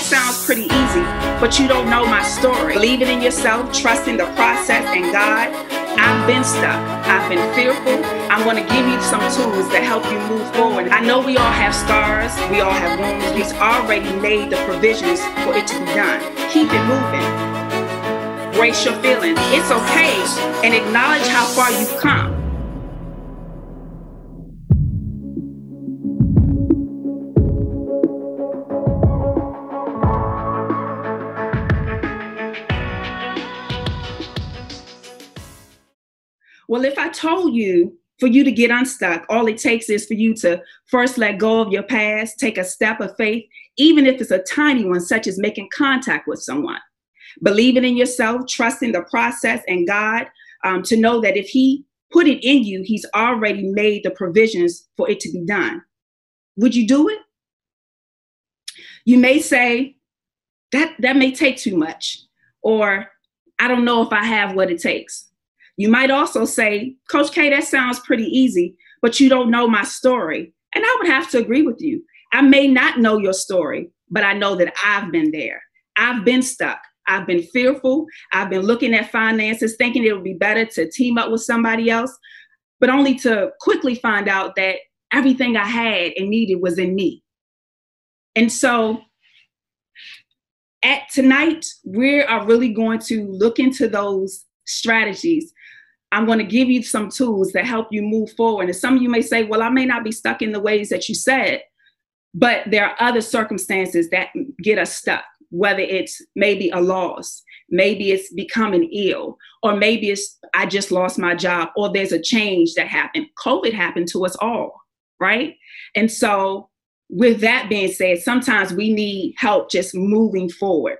That sounds pretty easy, but you don't know my story. Believing in yourself, trusting the process and God. I've been stuck. I've been fearful. I'm going to give you some tools to help you move forward. I know we all have scars. We all have wounds. He's already made the provisions for it to be done. Keep it moving. Brace your feelings. It's okay. And acknowledge how far you've come. Well, if I told you for you to get unstuck, all it takes is for you to first let go of your past, take a step of faith, even if it's a tiny one, such as making contact with someone. Believing in yourself, trusting the process and God um, to know that if He put it in you, He's already made the provisions for it to be done. Would you do it? You may say, that, that may take too much, or I don't know if I have what it takes. You might also say, Coach K, that sounds pretty easy, but you don't know my story. And I would have to agree with you. I may not know your story, but I know that I've been there. I've been stuck. I've been fearful. I've been looking at finances, thinking it would be better to team up with somebody else, but only to quickly find out that everything I had and needed was in me. And so at tonight, we are really going to look into those strategies I'm going to give you some tools that help you move forward. And some of you may say, well, I may not be stuck in the ways that you said, but there are other circumstances that get us stuck, whether it's maybe a loss, maybe it's becoming ill, or maybe it's I just lost my job, or there's a change that happened. COVID happened to us all, right? And so, with that being said, sometimes we need help just moving forward.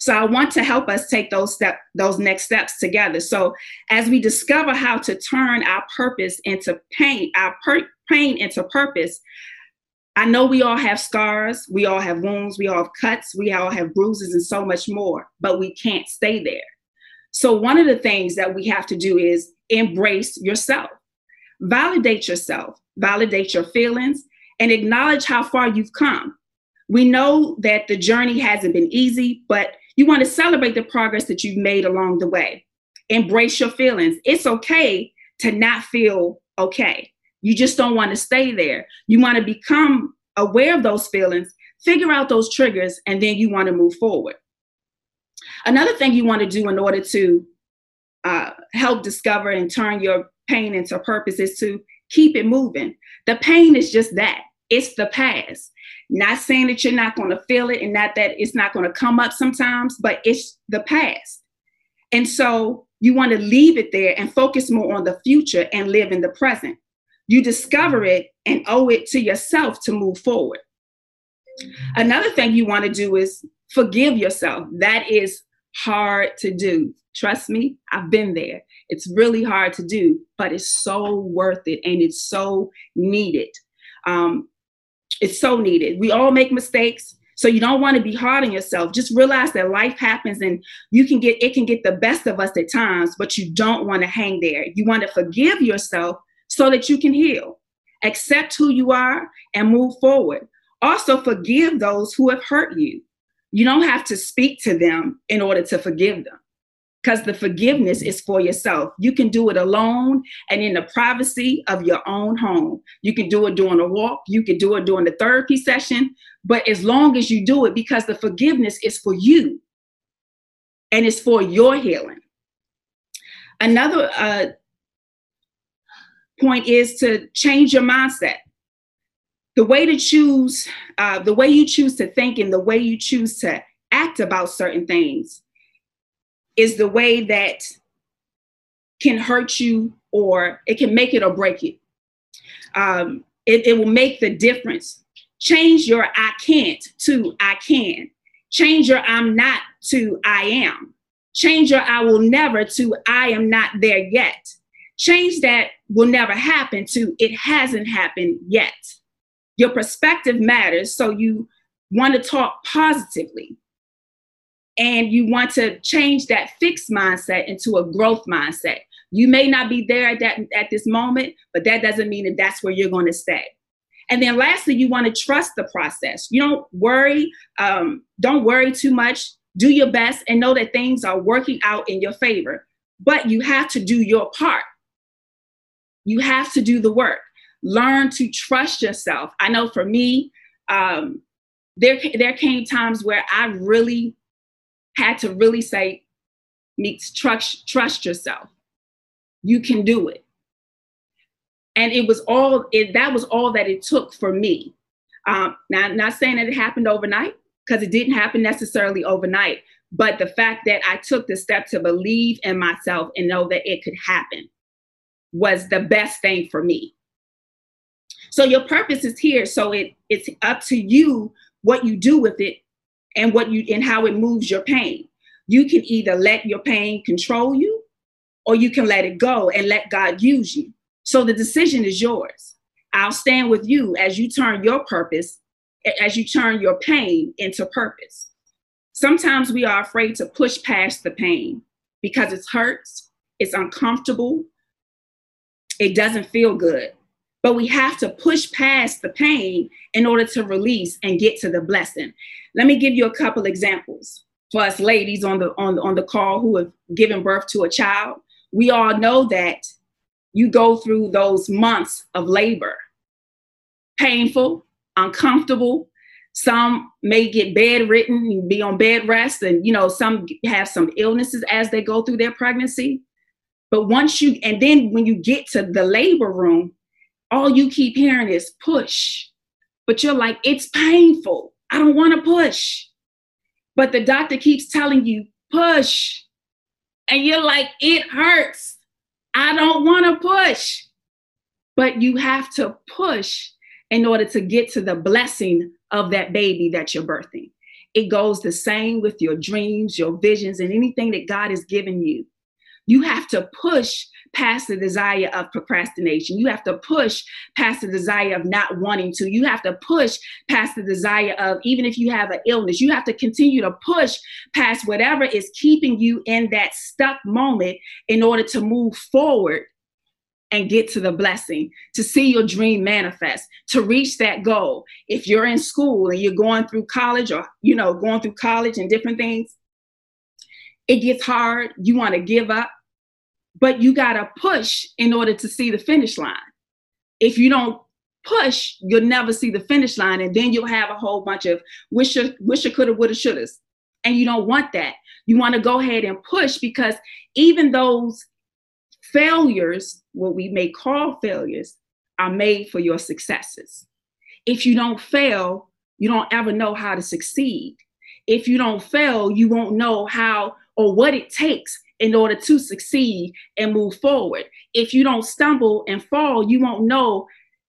So I want to help us take those step those next steps together. So as we discover how to turn our purpose into pain, our per- pain into purpose, I know we all have scars, we all have wounds, we all have cuts, we all have bruises and so much more, but we can't stay there. So one of the things that we have to do is embrace yourself. Validate yourself, validate your feelings, and acknowledge how far you've come. We know that the journey hasn't been easy, but you want to celebrate the progress that you've made along the way. Embrace your feelings. It's okay to not feel okay. You just don't want to stay there. You want to become aware of those feelings, figure out those triggers, and then you want to move forward. Another thing you want to do in order to uh, help discover and turn your pain into purpose is to keep it moving. The pain is just that it's the past. Not saying that you're not going to feel it and not that it's not going to come up sometimes, but it's the past. And so you want to leave it there and focus more on the future and live in the present. You discover it and owe it to yourself to move forward. Another thing you want to do is forgive yourself. That is hard to do. Trust me, I've been there. It's really hard to do, but it's so worth it and it's so needed. Um, it's so needed. We all make mistakes. So you don't want to be hard on yourself. Just realize that life happens and you can get it can get the best of us at times, but you don't want to hang there. You want to forgive yourself so that you can heal. Accept who you are and move forward. Also forgive those who have hurt you. You don't have to speak to them in order to forgive them because the forgiveness is for yourself. You can do it alone and in the privacy of your own home. You can do it during a walk, you can do it during the therapy session, but as long as you do it, because the forgiveness is for you and it's for your healing. Another uh, point is to change your mindset. The way to choose, uh, the way you choose to think and the way you choose to act about certain things is the way that can hurt you or it can make it or break it. Um, it, it will make the difference. Change your I can't to I can. Change your I'm not to I am. Change your I will never to I am not there yet. Change that will never happen to it hasn't happened yet. Your perspective matters, so you want to talk positively and you want to change that fixed mindset into a growth mindset. You may not be there at that at this moment, but that doesn't mean that that's where you're going to stay. And then lastly, you want to trust the process. You don't worry, um, don't worry too much. Do your best and know that things are working out in your favor. But you have to do your part. You have to do the work. Learn to trust yourself. I know for me, um, there there came times where I really had to really say, "Meeks, trust trust yourself. You can do it." And it was all it that was all that it took for me. Um, now, not saying that it happened overnight because it didn't happen necessarily overnight, but the fact that I took the step to believe in myself and know that it could happen was the best thing for me. So your purpose is here. So it it's up to you what you do with it and what you and how it moves your pain. You can either let your pain control you or you can let it go and let God use you. So the decision is yours. I'll stand with you as you turn your purpose, as you turn your pain into purpose. Sometimes we are afraid to push past the pain because it hurts, it's uncomfortable, it doesn't feel good. But we have to push past the pain in order to release and get to the blessing. Let me give you a couple examples for us ladies on the on, on the call who have given birth to a child. We all know that you go through those months of labor. Painful, uncomfortable. Some may get bedridden, be on bed rest, and you know, some have some illnesses as they go through their pregnancy. But once you, and then when you get to the labor room, all you keep hearing is push. But you're like, it's painful. I don't want to push. But the doctor keeps telling you, push. And you're like, it hurts. I don't want to push. But you have to push in order to get to the blessing of that baby that you're birthing. It goes the same with your dreams, your visions, and anything that God has given you. You have to push past the desire of procrastination. You have to push past the desire of not wanting to. You have to push past the desire of, even if you have an illness, you have to continue to push past whatever is keeping you in that stuck moment in order to move forward and get to the blessing, to see your dream manifest, to reach that goal. If you're in school and you're going through college or, you know, going through college and different things, it gets hard. You want to give up but you got to push in order to see the finish line. If you don't push, you'll never see the finish line, and then you'll have a whole bunch of wish, wisha, coulda, woulda, shouldas, and you don't want that. You want to go ahead and push because even those failures, what we may call failures, are made for your successes. If you don't fail, you don't ever know how to succeed. If you don't fail, you won't know how or what it takes in order to succeed and move forward. If you don't stumble and fall, you won't know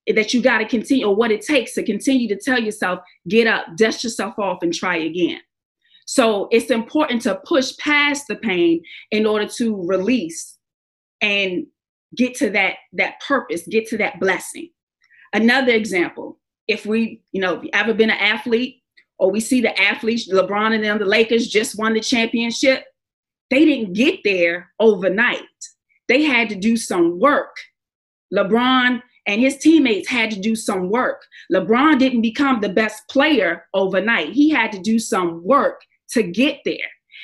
that you got to continue or what it takes to continue to tell yourself, get up, dust yourself off, and try again. So it's important to push past the pain in order to release and get to that that purpose, get to that blessing. Another example, if we, you know, if you ever been an athlete or we see the athletes, LeBron and them, the Lakers just won the championship, they didn't get there overnight. They had to do some work. LeBron and his teammates had to do some work. LeBron didn't become the best player overnight. He had to do some work to get there.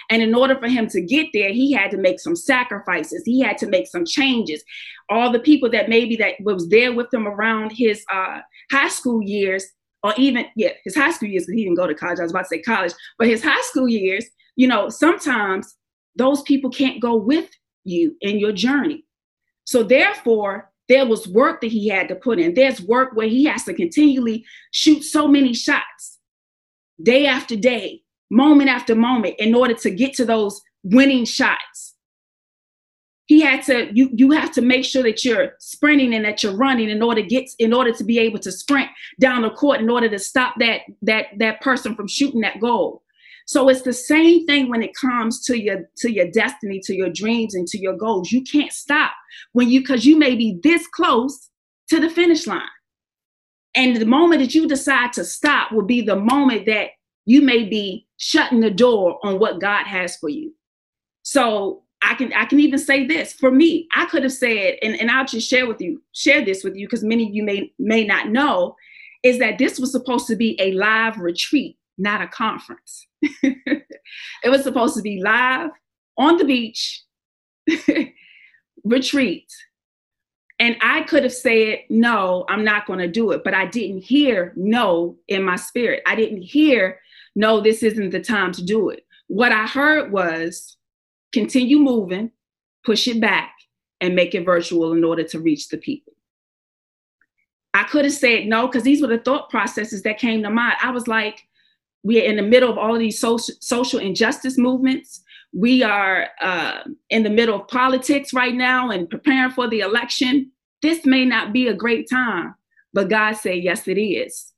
And in order for him to get there, he had to make some sacrifices. He had to make some changes. All the people that maybe that was there with him around his uh, high school years, or even yeah, his high school years, because he didn't go to college. I was about to say college, but his high school years, you know, sometimes those people can't go with you in your journey. So therefore, there was work that he had to put in. There's work where he has to continually shoot so many shots day after day, moment after moment in order to get to those winning shots. He had to you you have to make sure that you're sprinting and that you're running in order to get in order to be able to sprint down the court in order to stop that that that person from shooting that goal. So it's the same thing when it comes to your to your destiny, to your dreams and to your goals. You can't stop when you cuz you may be this close to the finish line. And the moment that you decide to stop will be the moment that you may be shutting the door on what God has for you. So I can I can even say this for me. I could have said, and, and I'll just share with you, share this with you because many of you may may not know. is that this was supposed to be a live retreat, not a conference. it was supposed to be live on the beach retreat. And I could have said, no, I'm not going to do it. But I didn't hear no in my spirit. I didn't hear, no, this isn't the time to do it. What I heard was continue moving, push it back, and make it virtual in order to reach the people. I could have said no, because these were the thought processes that came to mind. I was like, we're in the middle of all of these social, social injustice movements. We are uh, in the middle of politics right now and preparing for the election. This may not be a great time, but God said, yes, it is.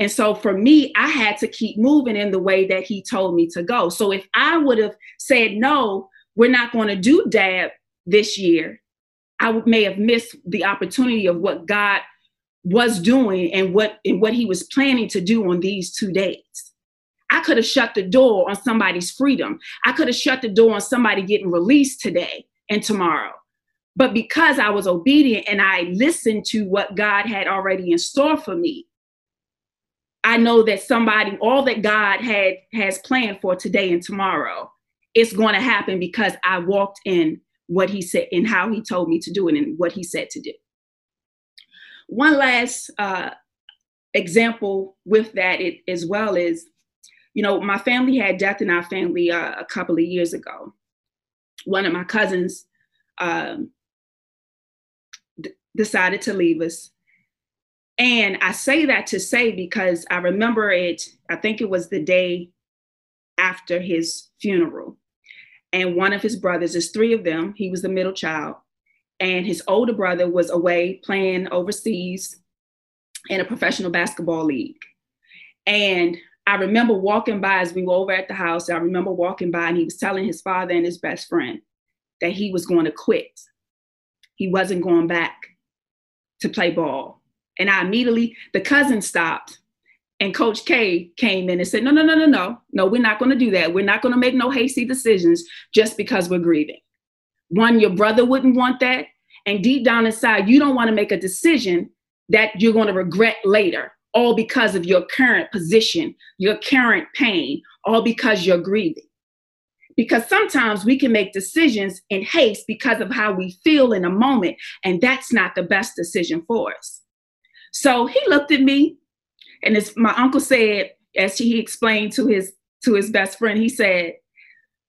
And so for me, I had to keep moving in the way that He told me to go. So if I would have said, no, we're not going to do DAB this year, I may have missed the opportunity of what God was doing and what and what he was planning to do on these two days. I could have shut the door on somebody's freedom. I could have shut the door on somebody getting released today and tomorrow. But because I was obedient and I listened to what God had already in store for me, I know that somebody, all that God had has planned for today and tomorrow, it's going to happen because I walked in what He said and how He told me to do it and what He said to do. One last uh, example with that it, as well is you know, my family had death in our family uh, a couple of years ago. One of my cousins um, d- decided to leave us. And I say that to say because I remember it, I think it was the day after his funeral. And one of his brothers, there's three of them, he was the middle child. And his older brother was away playing overseas in a professional basketball league. And I remember walking by as we were over at the house. I remember walking by and he was telling his father and his best friend that he was going to quit. He wasn't going back to play ball. And I immediately, the cousin stopped and Coach K came in and said, No, no, no, no, no, no, we're not going to do that. We're not going to make no hasty decisions just because we're grieving. One, your brother wouldn't want that. And deep down inside, you don't want to make a decision that you're going to regret later all because of your current position, your current pain, all because you're grieving. Because sometimes we can make decisions in haste because of how we feel in a moment, and that's not the best decision for us. So he looked at me, and as my uncle said, as he explained to his to his best friend, he said,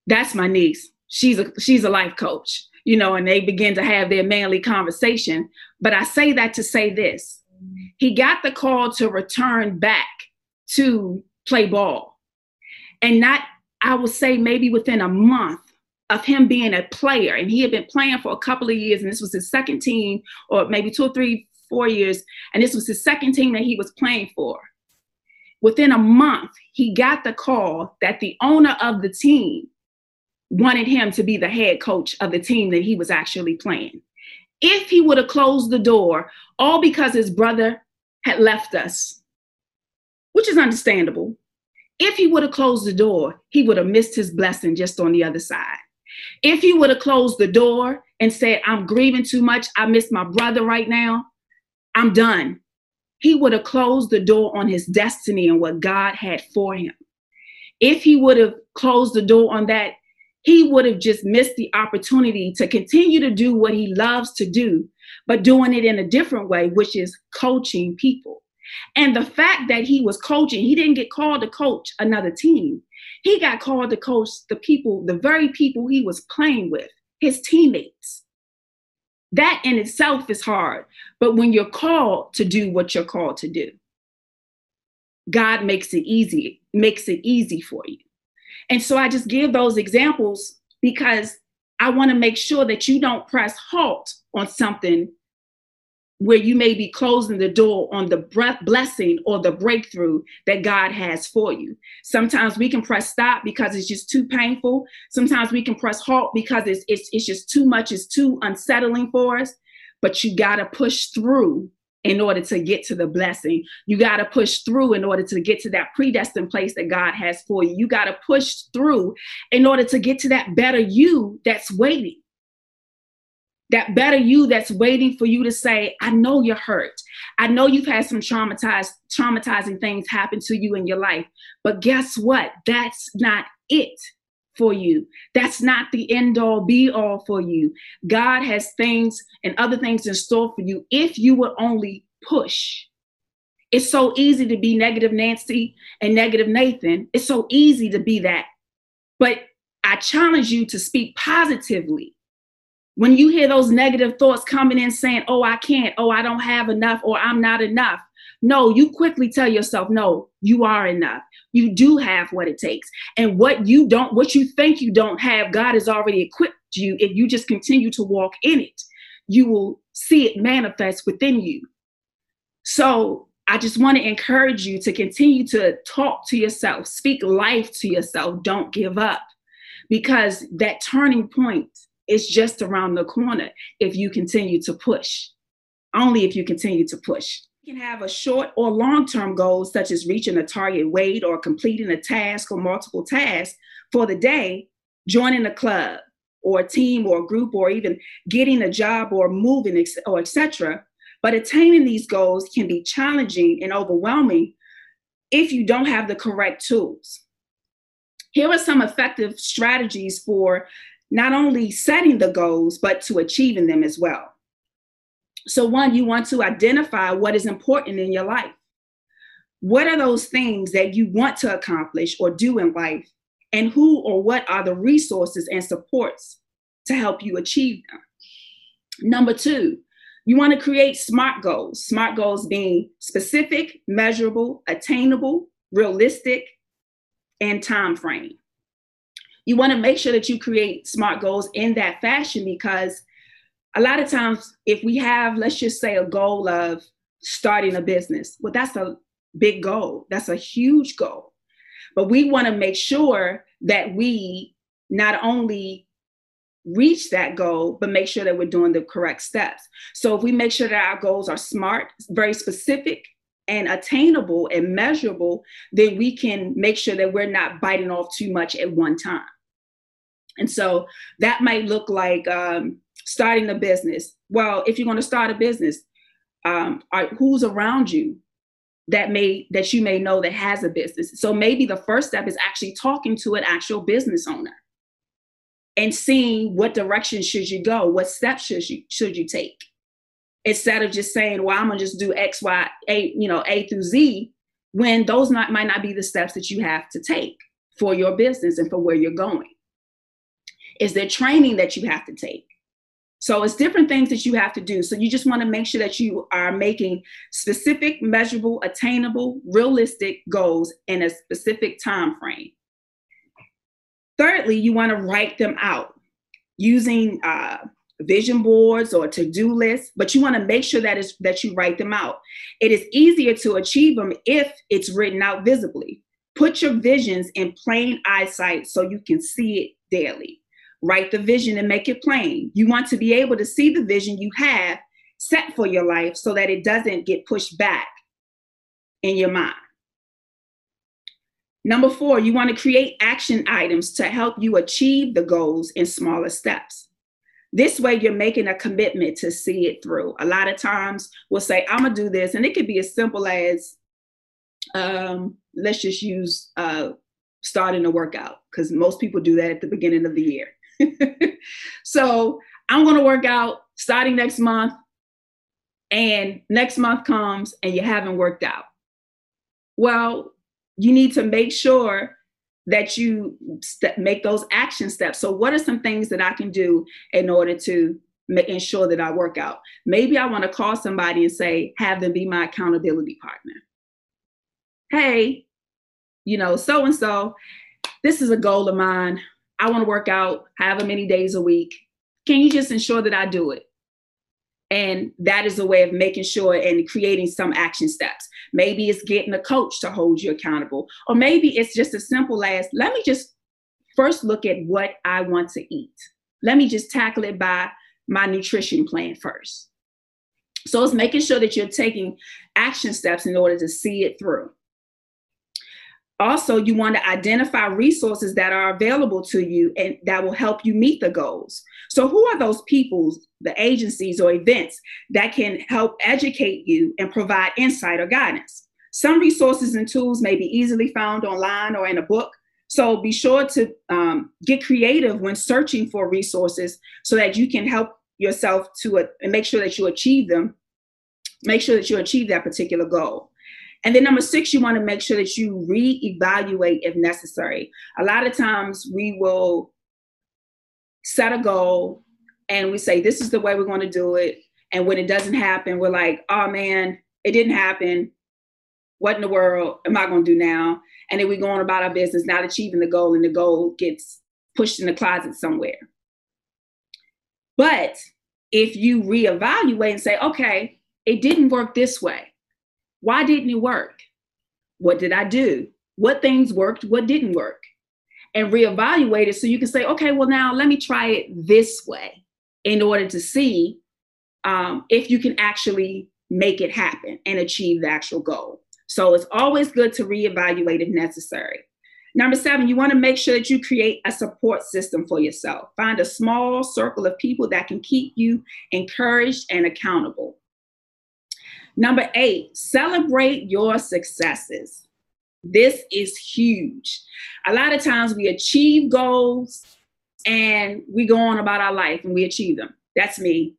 "That's my niece. She's a she's a life coach." You know, and they begin to have their manly conversation. But I say that to say this he got the call to return back to play ball. And not, I would say, maybe within a month of him being a player. And he had been playing for a couple of years, and this was his second team, or maybe two or three, four years. And this was his second team that he was playing for. Within a month, he got the call that the owner of the team wanted him to be the head coach of the team that he was actually playing if he would have closed the door, all because his brother had left us, which is understandable. If he would have closed the door, he would have missed his blessing just on the other side. If he would have closed the door and said, I'm grieving too much, I miss my brother right now, I'm done. He would have closed the door on his destiny and what God had for him. If he would have closed the door on that, he would have just missed the opportunity to continue to do what he loves to do, but doing it in a different way, which is coaching people. And the fact that he was coaching, he didn't get called to coach another team. He got called to coach the people, the very people he was playing with, his teammates. That in itself is hard. But when you're called to do what you're called to do, God makes it easy, makes it easy for you. And so I just give those examples because I want to make sure that you don't press halt on something where you may be closing the door on the breath blessing or the breakthrough that God has for you. Sometimes we can press stop because it's just too painful. Sometimes we can press halt because it's it's, it's just too much, it's too unsettling for us. But you got to push through in order to get to the blessing. You got to push through in order to get to that predestined place that God has for you. You got to push through in order to get to that better you that's waiting. that better you that's waiting for you to say, I know you're hurt. I know you've had some traumatized, traumatizing things happen to you in your life. But guess what? That's not it for you. That's not the end all be all for you. God has things and other things in store for you if you would only push. It's so easy to be negative Nancy and negative Nathan. It's so easy to be that. But I challenge you to speak positively when you hear those negative thoughts coming in saying, oh, I can't, oh, I don't have enough, or I'm not enough, no, you quickly tell yourself, no, you are enough. You do have what it takes. And what you don't, what you think you don't have, God has already equipped you. If you just continue to walk in it, you will see it manifest within you. So I just want to encourage you to continue to talk to yourself, speak life to yourself. Don't give up because that turning point is just around the corner if you continue to push. Only if you continue to push. You can have a short or long term goals, such as reaching a target weight or completing a task or multiple tasks for the day, joining a club or a team or a group, or even getting a job or moving, or etc. But attaining these goals can be challenging and overwhelming if you don't have the correct tools. Here are some effective strategies for not only setting the goals, but to achieving them as well. So, one, you want to identify what is important in your life. What are those things that you want to accomplish or do in life? And who or what are the resources and supports to help you achieve them? Number two, you want to create SMART goals. SMART goals being specific, measurable, attainable, realistic, and time frame you want to make sure that you create smart goals in that fashion because a lot of times if we have let's just say a goal of starting a business well that's a big goal. That's a huge goal. But we want to make sure that we not only reach that goal but make sure that we're doing the correct steps. So if we make sure that our goals are smart very specific and attainable and measurable, then we can make sure that we're not biting off too much at one time. And so that might look like um, starting a business. Well, if you're going to start a business, um, are, who's around you that may that you may know that has a business? So maybe the first step is actually talking to an actual business owner and seeing what direction should you go, what steps should you should you take instead of just saying, well, I'm gonna just do X, Y, A, you know, A through Z, when those not, might not be the steps that you have to take for your business and for where you're going. Is there training that you have to take? So it's different things that you have to do. So you just want to make sure that you are making specific, measurable, attainable, realistic goals in a specific time frame. Thirdly, you want to write them out using uh, vision boards or to-do lists, but you want to make sure that is that you write them out. It is easier to achieve them if it's written out visibly. Put your visions in plain eyesight so you can see it daily. Write the vision and make it plain. You want to be able to see the vision you have set for your life so that it doesn't get pushed back in your mind. Number four, you want to create action items to help you achieve the goals in smaller steps. This way, you're making a commitment to see it through. A lot of times we'll say, I'm going to do this. And it could be as simple as, um, let's just use uh, starting a workout, because most people do that at the beginning of the year. so I'm going to work out starting next month. And next month comes and you haven't worked out. Well, you need to make sure that you st- make those action steps. So, what are some things that I can do in order to make, ensure that I work out? Maybe I want to call somebody and say, have them be my accountability partner. Hey, you know, so and so, this is a goal of mine. I want to work out however many days a week. Can you just ensure that I do it? And that is a way of making sure and creating some action steps. Maybe it's getting a coach to hold you accountable, or maybe it's just as simple as let me just first look at what I want to eat. Let me just tackle it by my nutrition plan first. So it's making sure that you're taking action steps in order to see it through. Also, you want to identify resources that are available to you and that will help you meet the goals. So, who are those people, the agencies or events that can help educate you and provide insight or guidance? Some resources and tools may be easily found online or in a book. So, be sure to um, get creative when searching for resources so that you can help yourself to uh, and make sure that you achieve them. Make sure that you achieve that particular goal. And then number six, you want to make sure that you reevaluate if necessary. A lot of times we will set a goal and we say, this is the way we're going to do it. And when it doesn't happen, we're like, oh man, it didn't happen. What in the world am I going to do now? And then we go on about our business, not achieving the goal, and the goal gets pushed in the closet somewhere. But if you reevaluate and say, okay, it didn't work this way. Why didn't it work? What did I do? What things worked? What didn't work? And reevaluate it so you can say, okay, well, now let me try it this way in order to see um, if you can actually make it happen and achieve the actual goal. So it's always good to reevaluate if necessary. Number seven, you want to make sure that you create a support system for yourself. Find a small circle of people that can keep you encouraged and accountable. Number eight, celebrate your successes. This is huge. A lot of times we achieve goals and we go on about our life and we achieve them. That's me.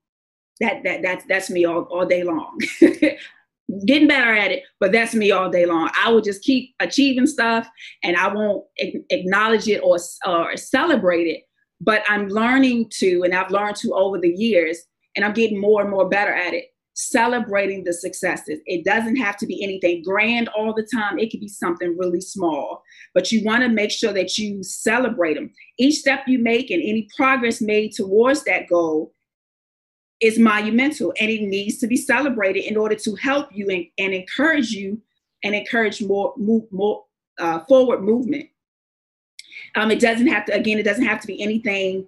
That that that's that's me all, all day long. Getting better at it, but that's me all day long. I will just keep achieving stuff and I won't acknowledge it or, or celebrate it. But I'm learning to, and I've learned to over the years, and I'm getting more and more better at it celebrating the successes. It doesn't have to be anything grand all the time. It could be something really small, but you want to make sure that you celebrate them. Each step you make and any progress made towards that goal is monumental and it needs to be celebrated in order to help you and, and encourage you and encourage more move more uh, forward movement. Um, it doesn't have to again, it doesn't have to be anything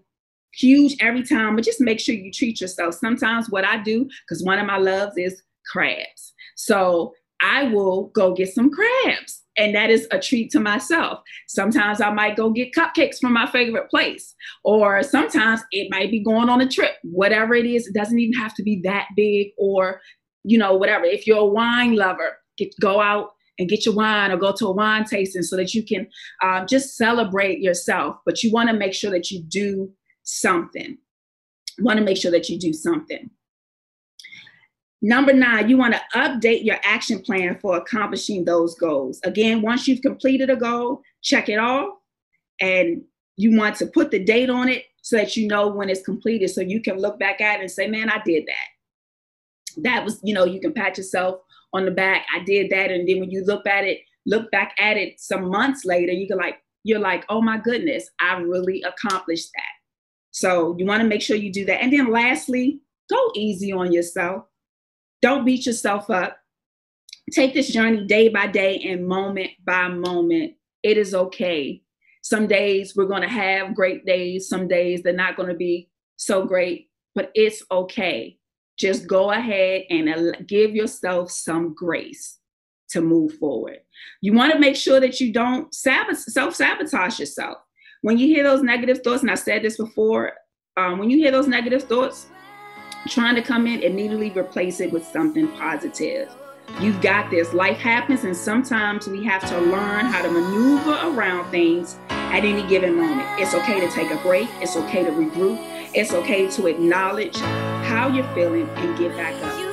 huge every time, but just make sure you treat yourself. Sometimes what I do, because one of my loves is crabs. So I will go get some crabs. And that is a treat to myself. Sometimes I might go get cupcakes from my favorite place, or sometimes it might be going on a trip. Whatever it is, it doesn't even have to be that big, or you know, whatever. If you're a wine lover, get go out and get your wine or go to a wine tasting so that you can uh, just celebrate yourself. But you want to make sure that you do something. Want to make sure that you do something. Number nine, you want to update your action plan for accomplishing those goals. Again, once you've completed a goal, check it off and you want to put the date on it so that you know when it's completed so you can look back at it and say, man, I did that. That was, you know, you can pat yourself on the back. I did that. And then when you look at it, look back at it some months later, you can like, you're like, oh my goodness, I really accomplished that. So you want to make sure you do that. And then lastly, go easy on yourself. Don't beat yourself up. Take this journey day by day and moment by moment. It is okay. Some days we're going to have great days, some days they're not going to be so great, but it's okay. Just go ahead and give yourself some grace to move forward. You want to make sure that you don't self sabotage yourself when you hear those negative thoughts, and I said this before, um, when you hear those negative thoughts trying to come in, immediately replace it with something positive. You've got this. Life happens, and sometimes we have to learn how to maneuver around things at any given moment. It's okay to take a break, it's okay to regroup, it's okay to acknowledge how you're feeling and get back up.